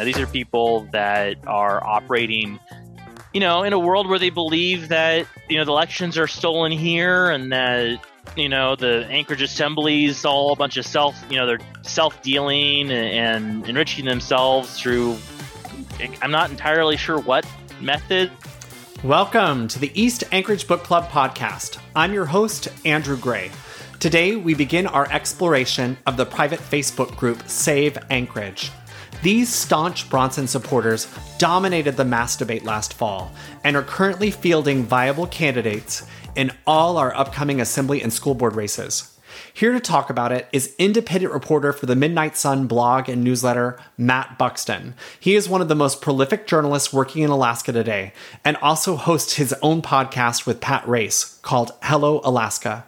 know, these are people that are operating you know, in a world where they believe that, you know, the elections are stolen here and that, you know, the Anchorage assemblies all a bunch of self, you know, they're self dealing and, and enriching themselves through, I'm not entirely sure what method. Welcome to the East Anchorage Book Club podcast. I'm your host, Andrew Gray. Today, we begin our exploration of the private Facebook group Save Anchorage. These staunch Bronson supporters dominated the mass debate last fall and are currently fielding viable candidates in all our upcoming assembly and school board races. Here to talk about it is independent reporter for the Midnight Sun blog and newsletter, Matt Buxton. He is one of the most prolific journalists working in Alaska today and also hosts his own podcast with Pat Race called Hello Alaska.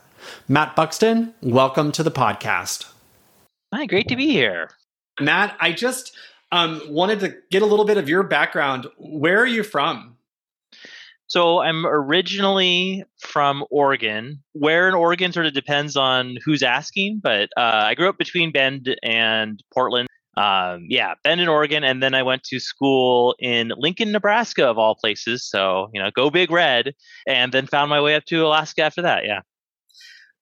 Matt Buxton, welcome to the podcast. Hi, great to be here. Matt, I just um, wanted to get a little bit of your background. Where are you from? So I'm originally from Oregon. Where in Oregon sort of depends on who's asking, but uh, I grew up between Bend and Portland. Um, yeah, Bend in Oregon, and then I went to school in Lincoln, Nebraska, of all places. So you know, go big red, and then found my way up to Alaska after that. Yeah.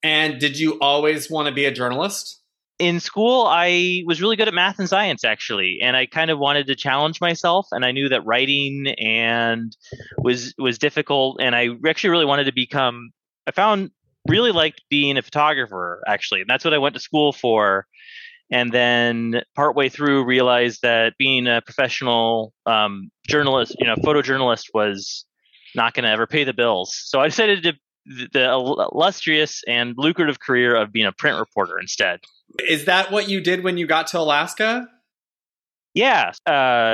And did you always want to be a journalist? In school i was really good at math and science actually and i kind of wanted to challenge myself and i knew that writing and was was difficult and i actually really wanted to become i found really liked being a photographer actually and that's what i went to school for and then partway through realized that being a professional um, journalist you know photojournalist was not going to ever pay the bills so i decided to the illustrious and lucrative career of being a print reporter instead is that what you did when you got to Alaska? Yeah. Uh,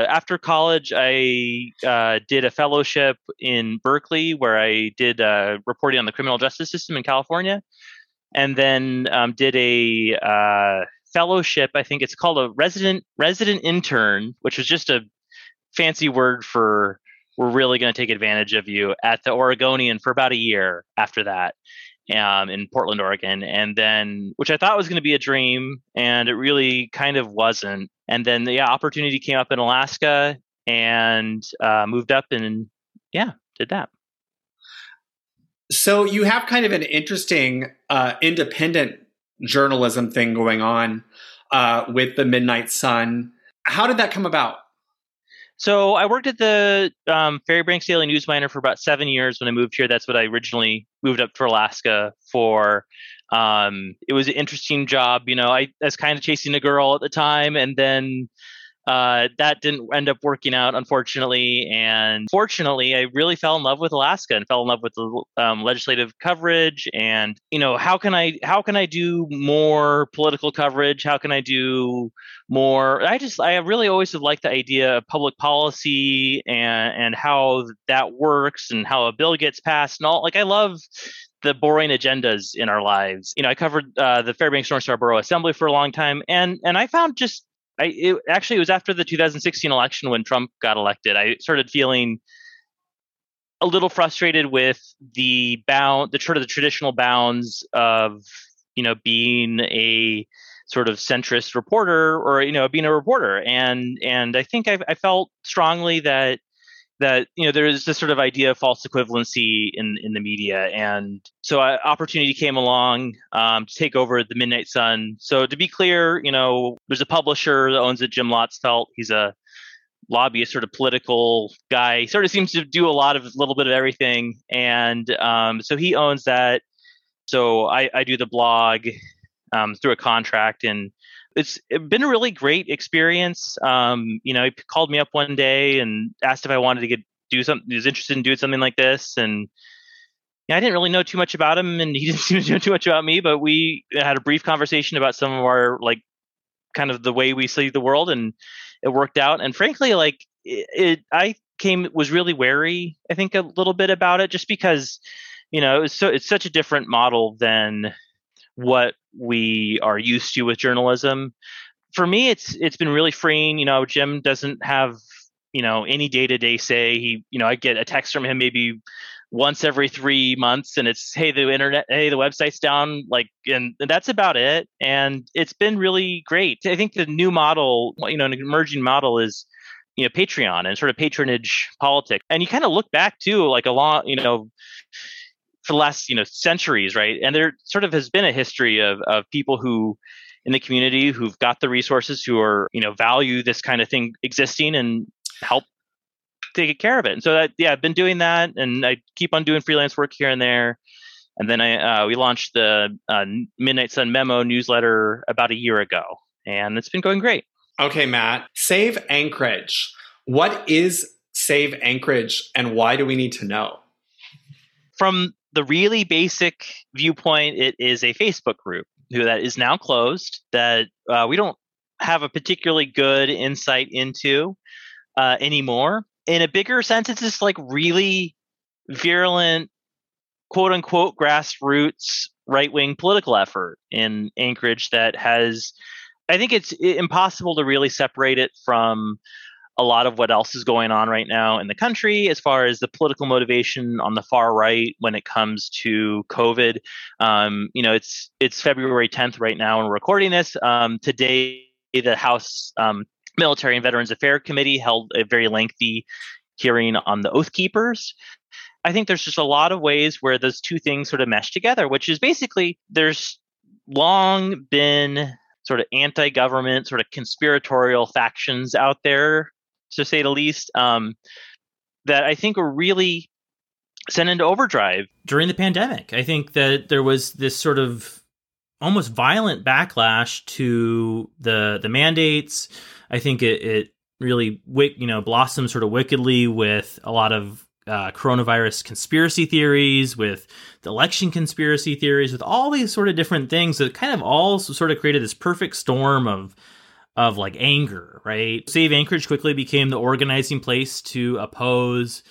after college, I uh, did a fellowship in Berkeley where I did uh, reporting on the criminal justice system in California, and then um, did a uh, fellowship. I think it's called a resident resident intern, which was just a fancy word for we're really going to take advantage of you at the Oregonian for about a year after that um, in Portland, Oregon, and then which I thought was going to be a dream, and it really kind of wasn't. And then the yeah, opportunity came up in Alaska, and uh, moved up, and yeah, did that. So you have kind of an interesting uh, independent journalism thing going on uh, with the Midnight Sun. How did that come about? So I worked at the um, Fairbanks Daily News Miner for about seven years when I moved here. That's what I originally moved up to Alaska for. Um, it was an interesting job. You know, I, I was kind of chasing a girl at the time, and then uh, that didn't end up working out, unfortunately. And fortunately, I really fell in love with Alaska and fell in love with the um, legislative coverage. And you know, how can I how can I do more political coverage? How can I do more? I just I really always have liked the idea of public policy and and how that works and how a bill gets passed and all. Like I love the boring agendas in our lives. You know, I covered uh, the Fairbanks North Star Borough Assembly for a long time, and and I found just I it, actually it was after the 2016 election when Trump got elected. I started feeling a little frustrated with the bound, the sort of the traditional bounds of you know being a sort of centrist reporter or you know being a reporter and and I think I, I felt strongly that that you know there is this sort of idea of false equivalency in in the media. And so uh, opportunity came along um, to take over the midnight sun. So to be clear you know there's a publisher that owns it jim Lottsfeldt he's a lobbyist sort of political guy. He sort of seems to do a lot of a little bit of everything. And um, so he owns that. So i, I do the blog um, through a contract. And it's been a really great experience. Um, you know, he called me up one day and asked if I wanted to get do something. He was interested in doing something like this, and I didn't really know too much about him, and he didn't seem to know too much about me. But we had a brief conversation about some of our like kind of the way we see the world, and it worked out. And frankly, like it, it I came was really wary. I think a little bit about it, just because you know it was so it's such a different model than what we are used to with journalism. For me, it's it's been really freeing. You know, Jim doesn't have you know any day to day say. He you know I get a text from him maybe once every three months and it's hey the internet hey the website's down like and, that's about it and it's been really great i think the new model you know an emerging model is you know Patreon and sort of patronage politics. And you kind of look back too, like a long, you know, for the last you know centuries, right? And there sort of has been a history of of people who in the community who've got the resources, who are you know value this kind of thing existing and help take care of it. And so that yeah, I've been doing that, and I keep on doing freelance work here and there. And then I uh, we launched the uh, Midnight Sun Memo newsletter about a year ago, and it's been going great. Okay, Matt. Save Anchorage. What is Save Anchorage, and why do we need to know? From the really basic viewpoint, it is a Facebook group that is now closed. That uh, we don't have a particularly good insight into uh, anymore. In a bigger sense, it's just like really virulent, quote unquote, grassroots right wing political effort in Anchorage that has, I think it's impossible to really separate it from a lot of what else is going on right now in the country as far as the political motivation on the far right when it comes to COVID. Um, you know, it's it's February 10th right now, and we're recording this. Um, today, the House um, Military and Veterans Affairs Committee held a very lengthy hearing on the Oath Keepers. I think there's just a lot of ways where those two things sort of mesh together, which is basically there's long been sort of anti-government, sort of conspiratorial factions out there, to say the least, um, that I think were really sent into overdrive during the pandemic. I think that there was this sort of almost violent backlash to the the mandates. I think it, it really you know blossomed sort of wickedly with a lot of uh, coronavirus conspiracy theories, with the election conspiracy theories, with all these sort of different things that kind of all sort of created this perfect storm of of like anger, right? Save Anchorage quickly became the organizing place to oppose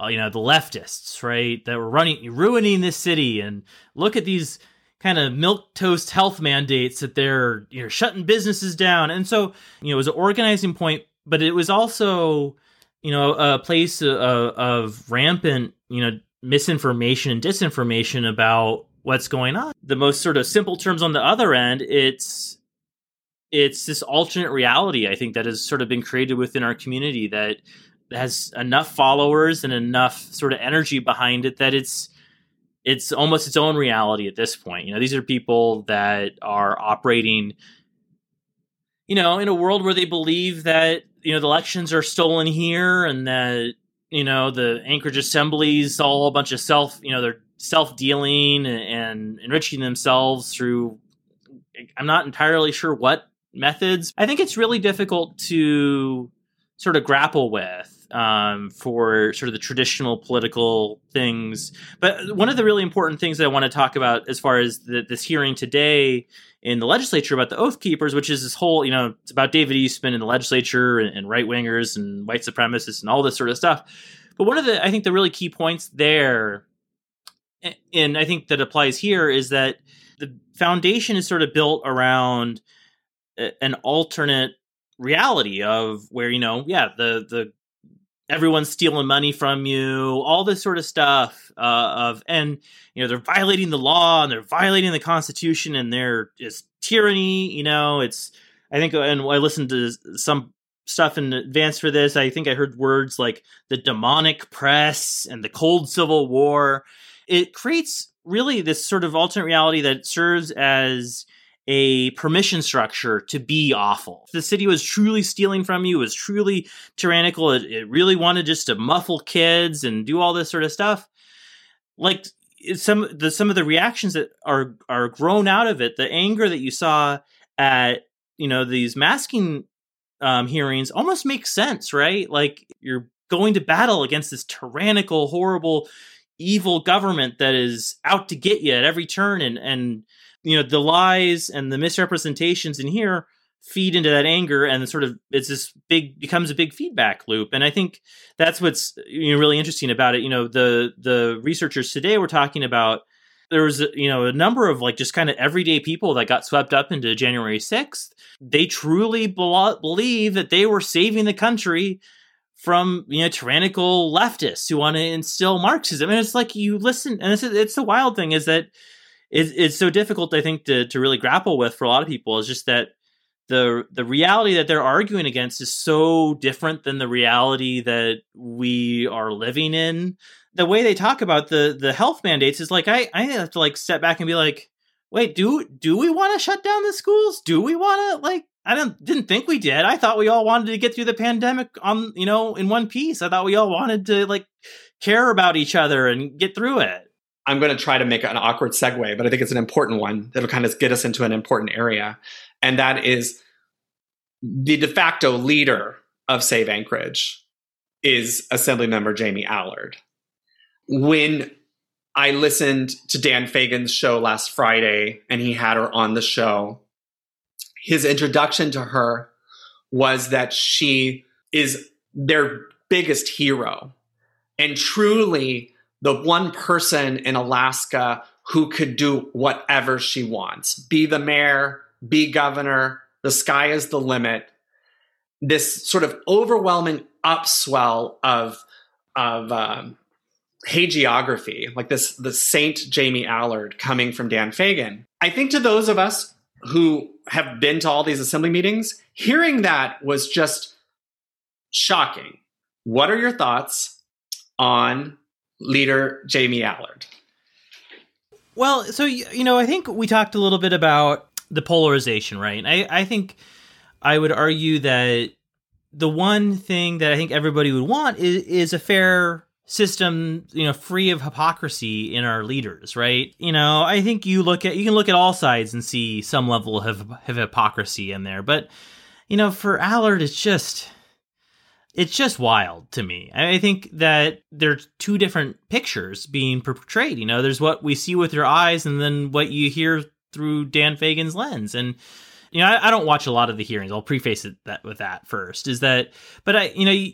uh, you know the leftists, right? That were running ruining this city and look at these kind of milk toast health mandates that they're you know shutting businesses down. And so, you know, it was an organizing point, but it was also you know a place of, of rampant you know misinformation and disinformation about what's going on the most sort of simple terms on the other end it's it's this alternate reality i think that has sort of been created within our community that has enough followers and enough sort of energy behind it that it's it's almost its own reality at this point. You know these are people that are operating you know in a world where they believe that you know the elections are stolen here and that you know the Anchorage assemblies all a bunch of self you know they're self dealing and, and enriching themselves through I'm not entirely sure what methods. I think it's really difficult to sort of grapple with um, for sort of the traditional political things. But one of the really important things that I want to talk about as far as the, this hearing today in the legislature about the Oath Keepers, which is this whole, you know, it's about David Eastman in the legislature and, and right wingers and white supremacists and all this sort of stuff. But one of the, I think, the really key points there, and I think that applies here, is that the foundation is sort of built around an alternate reality of where you know yeah the the everyone's stealing money from you, all this sort of stuff uh, of, and you know they're violating the law and they're violating the Constitution and they're just tyranny. You know, it's I think, and I listened to some stuff in advance for this. I think I heard words like the demonic press and the cold civil war. It creates really this sort of alternate reality that serves as a permission structure to be awful. the city was truly stealing from you, it was truly tyrannical, it, it really wanted just to muffle kids and do all this sort of stuff. Like some the some of the reactions that are are grown out of it, the anger that you saw at you know these masking um, hearings almost makes sense, right? Like you're going to battle against this tyrannical, horrible, evil government that is out to get you at every turn and and you know the lies and the misrepresentations in here feed into that anger and sort of it's this big becomes a big feedback loop. And i think that's what's you know really interesting about it. You know the the researchers today were talking about there was you know a number of like just kind of everyday people that got swept up into january 6th they truly be- believe that they were saving the country from you know tyrannical leftists who want to instill marxism. And it's like you listen and it's, it's the wild thing is that it's, it's so difficult, I think, to, to really grapple with for a lot of people is just that the the reality that they're arguing against is so different than the reality that we are living in. The way they talk about the the health mandates is like I I have to like step back and be like, wait, do do we want to shut down the schools? Do we want to like I don't didn't think we did. I thought we all wanted to get through the pandemic on you know in one piece. I thought we all wanted to like care about each other and get through it. I'm going to try to make an awkward segue, but I think it's an important one that'll kind of get us into an important area. And that is the de facto leader of Save Anchorage is Assemblymember Jamie Allard. When I listened to Dan Fagan's show last Friday and he had her on the show, his introduction to her was that she is their biggest hero and truly the one person in Alaska who could do whatever she wants be the mayor, be governor, the sky is the limit. This sort of overwhelming upswell of, of um, hagiography, like this, the Saint Jamie Allard coming from Dan Fagan. I think to those of us who have been to all these assembly meetings, hearing that was just shocking. What are your thoughts on leader Jamie Allard? Well, so you know, I think we talked a little bit about the polarization, right? I I think I would argue that the one thing that I think everybody would want is is a fair system, you know, free of hypocrisy in our leaders, right? You know, I think you look at you can look at all sides and see some level of, of hypocrisy in there, but you know, for Allard, it's just it's just wild to me. I think that there's two different pictures being portrayed. You know, there's what we see with your eyes, and then what you hear through Dan Fagan's lens. And you know, I, I don't watch a lot of the hearings. I'll preface it that with that first. Is that, but I, you know,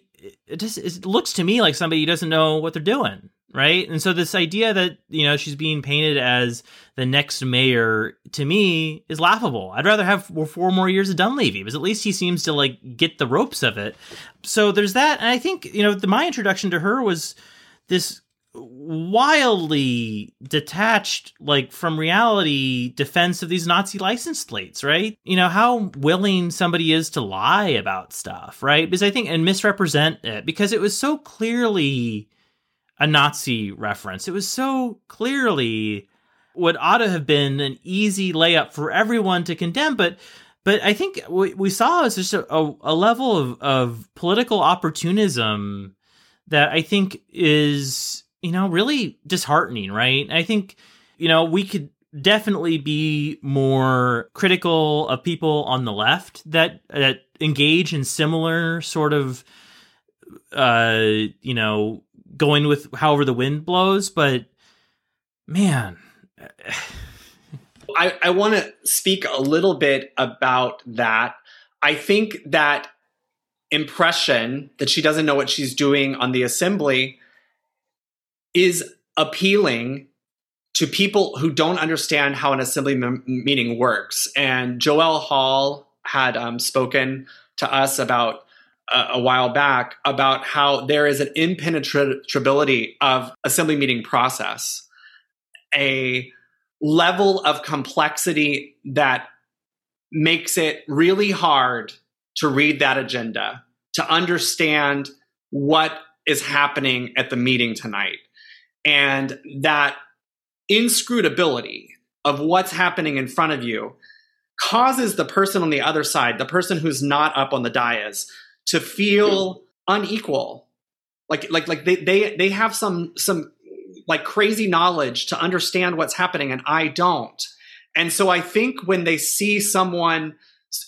it just it looks to me like somebody who doesn't know what they're doing right? And so this idea that you know she's being painted as the next mayor to me is laughable. I'd rather have four more years of Dunleavy, because at least he seems to like get the ropes of it. So there's that, and I think you know the, my introduction to her was this wildly detached like from reality defense of these nazi license plates right? You know how willing somebody is to lie about stuff right? Because i think and misrepresent it because it was so clearly a Nazi reference. It was so clearly what ought to have been an easy layup for everyone to condemn, but but I think what we saw is just a, a, level of, of political opportunism that I think is you know really disheartening, right? I think you know we could definitely be more critical of people on the left that that engage in similar sort of uh you know going with however the wind blows, but man. I, I want to speak a little bit about that. I think that impression that she doesn't know what she's doing on the assembly is appealing to people who don't understand how an assembly m- meeting works. And Joel Hall had um, spoken to us about a, while back about how there is an impenetrability of assembly meeting process, a level of complexity that makes it really hard to read that agenda, to understand what is happening at the meeting tonight. And that inscrutability of what's happening in front of you causes the person on the other side, the person who's not up on the dais, to feel unequal like like like they they they have some some like crazy knowledge to understand what's happening and I don't. And so I think when they see someone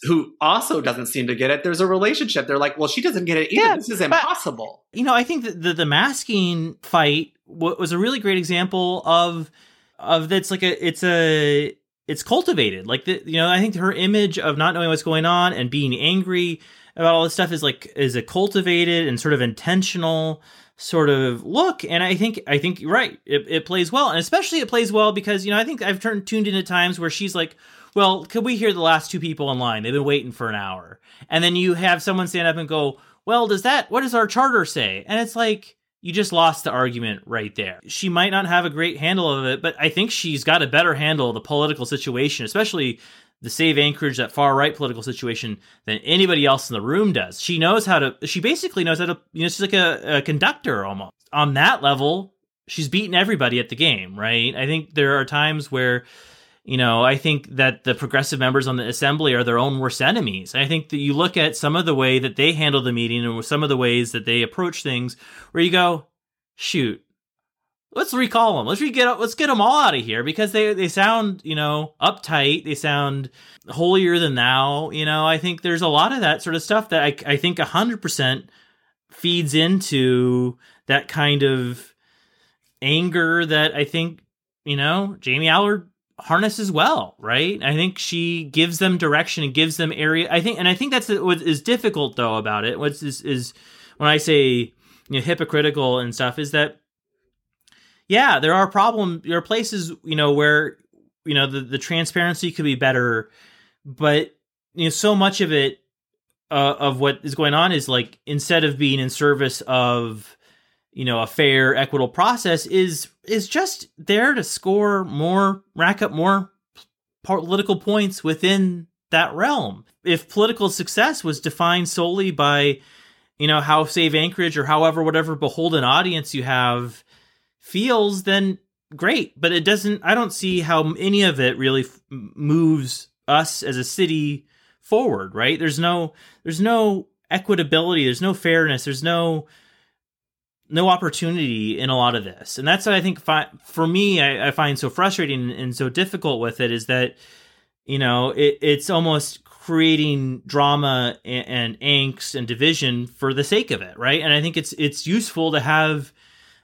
who also doesn't seem to get it, there's a relationship. They're like, well, she doesn't get it either. Yeah, this is impossible. But, you know, I think that the, the masking fight was a really great example of of that's like a it's a it's cultivated. Like the you know, I think her image of not knowing what's going on and being angry about all this stuff is like is a cultivated and sort of intentional sort of look and i think i think you're right. It, it plays well and especially it plays well because you know i think i've turned tuned into times where she's like well could we hear the last two people in line? They've been waiting for an hour. And then you have someone stand up and go well does that what does our charter say? And it's like you just lost the argument right there. She might not have a great handle of it, but I think she's got a better handle of the political situation, especially the Save Anchorage, that far right political situation, than anybody else in the room does. She knows how to. She basically knows how to. You know, she's like a, a conductor almost. On that level, she's beaten everybody at the game, right? I think there are times where, you know, I think that the progressive members on the assembly are their own worst enemies. I think that you look at some of the way that they handle the meeting and some of the ways that they approach things, where you go, shoot, let's recall them. Let's get let's get them all out of here because they they sound you know uptight. They sound holier than thou. You know, I think there's a lot of that sort of stuff that I I think hundred percent feeds into that kind of anger that I think you know Jamie Allard harnesses well, right? I think she gives them direction and gives them area. I think, and I think that's what is difficult though about it. What's is, is when I say you know hypocritical and stuff is that yeah, there are problem. There are places you know where you know the the transparency could be better, but you know so much of it uh, of what is going on is like instead of being in service of you know a fair equitable process is is just there to score more rack up more political points within that realm if political success was defined solely by you know how save anchorage or however whatever beholden audience you have feels, then great. But it doesn't. I don't see how any of it really f- moves us as a city forward. Right? There's no. There's no equitability. There's no fairness. There's no no opportunity in a lot of this and that's what i think fi- for me I, I, find so frustrating and so difficult with it is that you know it, it's almost creating drama and, and, angst and division for the sake of it right and i think it's it's useful to have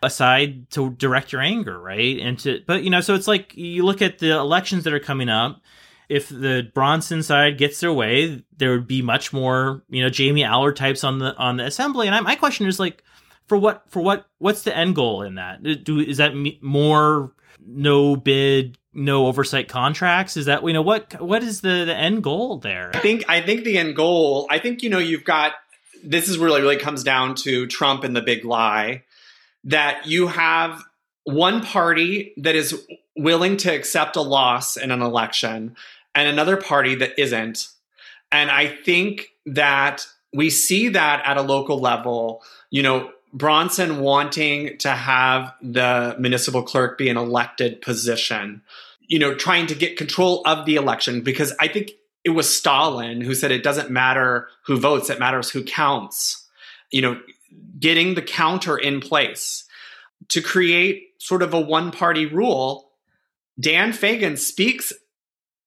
aside to direct your anger, right? And to, but you know, so it's like you look at the elections that are coming up. If the Bronson side gets their way, there would be much more, you know, Jamie Allard types on the on the assembly. And I, my question is like, for what for what what's the end goal in that? Do is that more no bid, no oversight contracts? Is that you know what what is the the end goal there? I think I think the end goal. I think you know you've got this is really really comes down to Trump and the big lie that you have one party that is willing to accept a loss in an election and another party that isn't. And I think that we see that at a local level, you know, Bronson wanting to have the municipal clerk be an elected position, you know, trying to get control of the election because I think it was Stalin who said it doesn't matter who votes, it matters who counts. You know, getting the counter in place to create sort of a one party rule. Dan Fagan speaks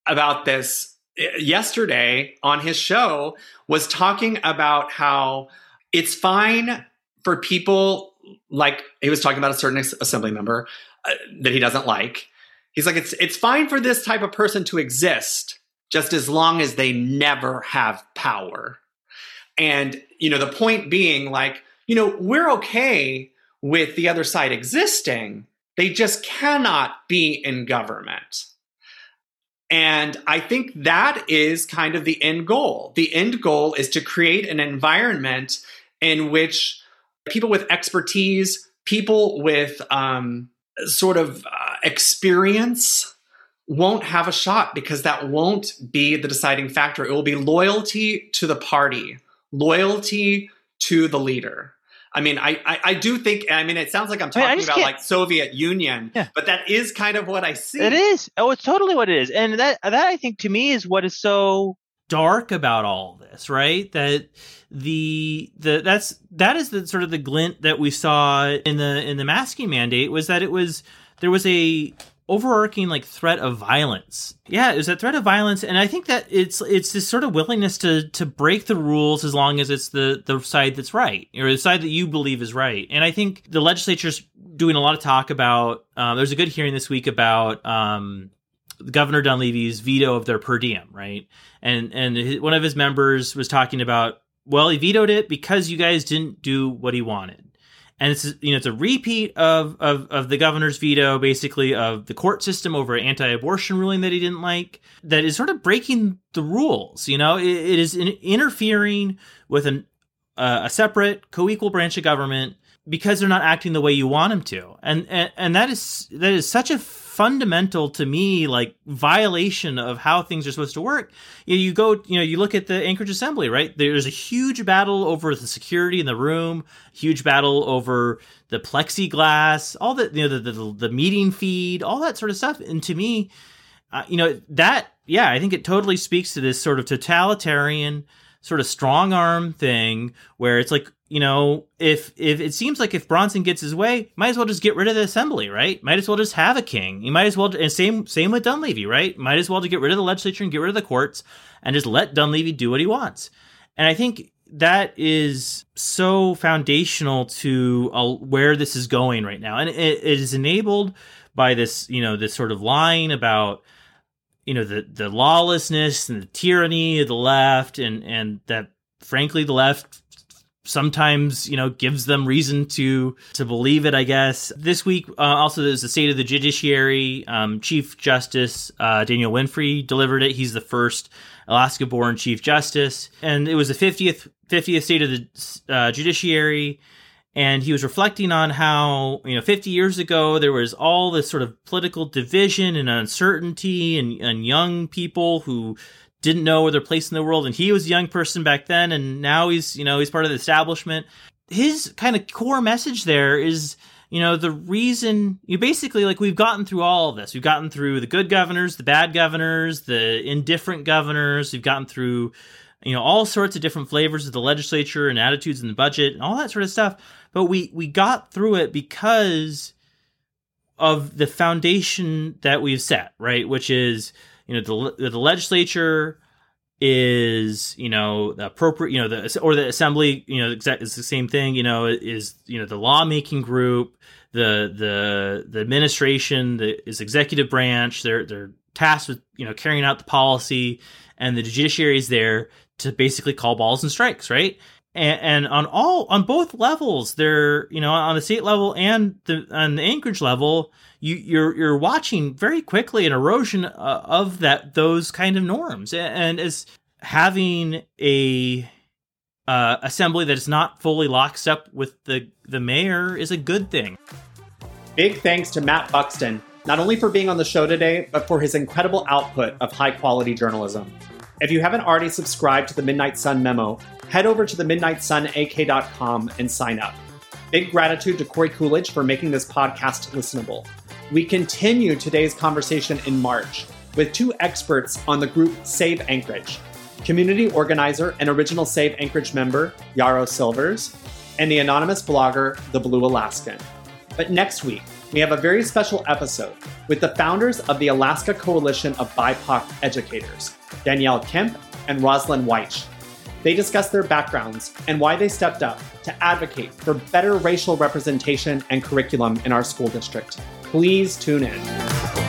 about this eh, yesterday on his show, was talking about how it's fine for people like he was talking about a certain assembly member uh, that he doesn't like. He's like, it's it's fine for this type of person to exist just as long as they never have power. And you know, the point being, like, you know, we're okay with the other side existing. They just cannot be in government. And I think that is kind of the end goal. The end goal is to create an environment in which people with expertise, people with um, sort of uh, experience, won't have a shot because that won't be the deciding factor. It will be loyalty to the party, loyalty to the leader. I mean, I, I, I, do think, I mean, it sounds like I'm talking about like Soviet Union, yeah. but that is kind of what I see. It is. Oh, it's totally what it is. And that, that I think to me is what is so dark about all this, right? That the, the, that's, that is the sort of the glint that we saw in the, in the masking mandate was that it was, there was a overarching like threat of violence. Yeah, it was a threat of violence, and I think that it's it's this sort of willingness to to break the rules as long as it's the the side that's right or the side that you believe is right. And I think the legislature's doing a lot of talk about. Um, there's a good hearing this week about. Um, Governor Dunleavy's veto of their per diem, right? And and one of his members was talking about, well, he vetoed it because you guys didn't do what he wanted and it's you know it's a repeat of, of of the governor's veto basically of the court system over an anti-abortion ruling that he didn't like that is sort of breaking the rules you know? It, it is in, interfering with an a, a separate, co-equal branch of government because they're not acting the way you want them to, and and, and that is that is such a fundamental to me like violation of how things are supposed to work. You, know, you go you know you look at the anchorage assembly right? There's a huge battle over the security in the room huge battle over the plexiglass all the you know the, the, the meeting feed all that sort of stuff. And to me uh, you know that yeah i think it totally speaks to this sort of totalitarian sort of strong arm thing where it's like you know, if if it seems like if Bronson gets his way, might as well just get rid of the assembly, right? Might as well just have a king. You might as well, and same same with Dunleavy, right? Might as well to get rid of the legislature and get rid of the courts and just let Dunleavy do what he wants. And I think that is so foundational to uh, where this is going right now, and it, it is enabled by this, you know, this sort of line about you know the the lawlessness and the tyranny of the left, and and that frankly the left sometimes you know gives them reason to to believe it i guess. This week uh, also there's the state of the judiciary um, chief justice uh, daniel Winfree delivered it. He's the first alaska born chief justice. And it was the 50th 50th state of the uh, judiciary. And he was reflecting on how you know 50 years ago there was all this sort of political division and uncertainty and, and young people who didn't know where their place in the world and he was a young person back then and now he's you know he's part of the establishment. His kind of core message there is you know the reason you basically like we've gotten through all of this. We've gotten through the good governors the bad governors the indifferent governors. We've gotten through you know all sorts of different flavors of the legislature and attitudes in the budget and all that sort of stuff. But we we got through it because of the foundation that we've set right? Which is you know the the legislature is you know the appropriate you know the or the assembly you know exact is the same thing you know is you know the lawmaking group the the the administration the is executive branch they're they're tasked with you know carrying out the policy and the judiciary is there to basically call balls and strikes right and, and on all on both levels they're you know on the state level and the on the anchorage level you you're you're watching very quickly an erosion uh, of that those kind of norms. And as having a uh, assembly that is not fully locked up with the the mayor is a good thing. Big thanks to matt buxton not only for being on the show today but for his incredible output of high quality journalism. If you haven't already subscribed to the midnight sun memo head over to the midnightsunak.com and sign up big gratitude to corey coolidge for making this podcast listenable we continue today's conversation in March with two experts on the group Save Anchorage community organizer and original Save Anchorage member, Yarrow Silvers, and the anonymous blogger, The Blue Alaskan. But next week, we have a very special episode with the founders of the Alaska Coalition of BIPOC Educators, Danielle Kemp and Rosalind Weich. They discuss their backgrounds and why they stepped up to advocate for better racial representation and curriculum in our school district. Please tune in.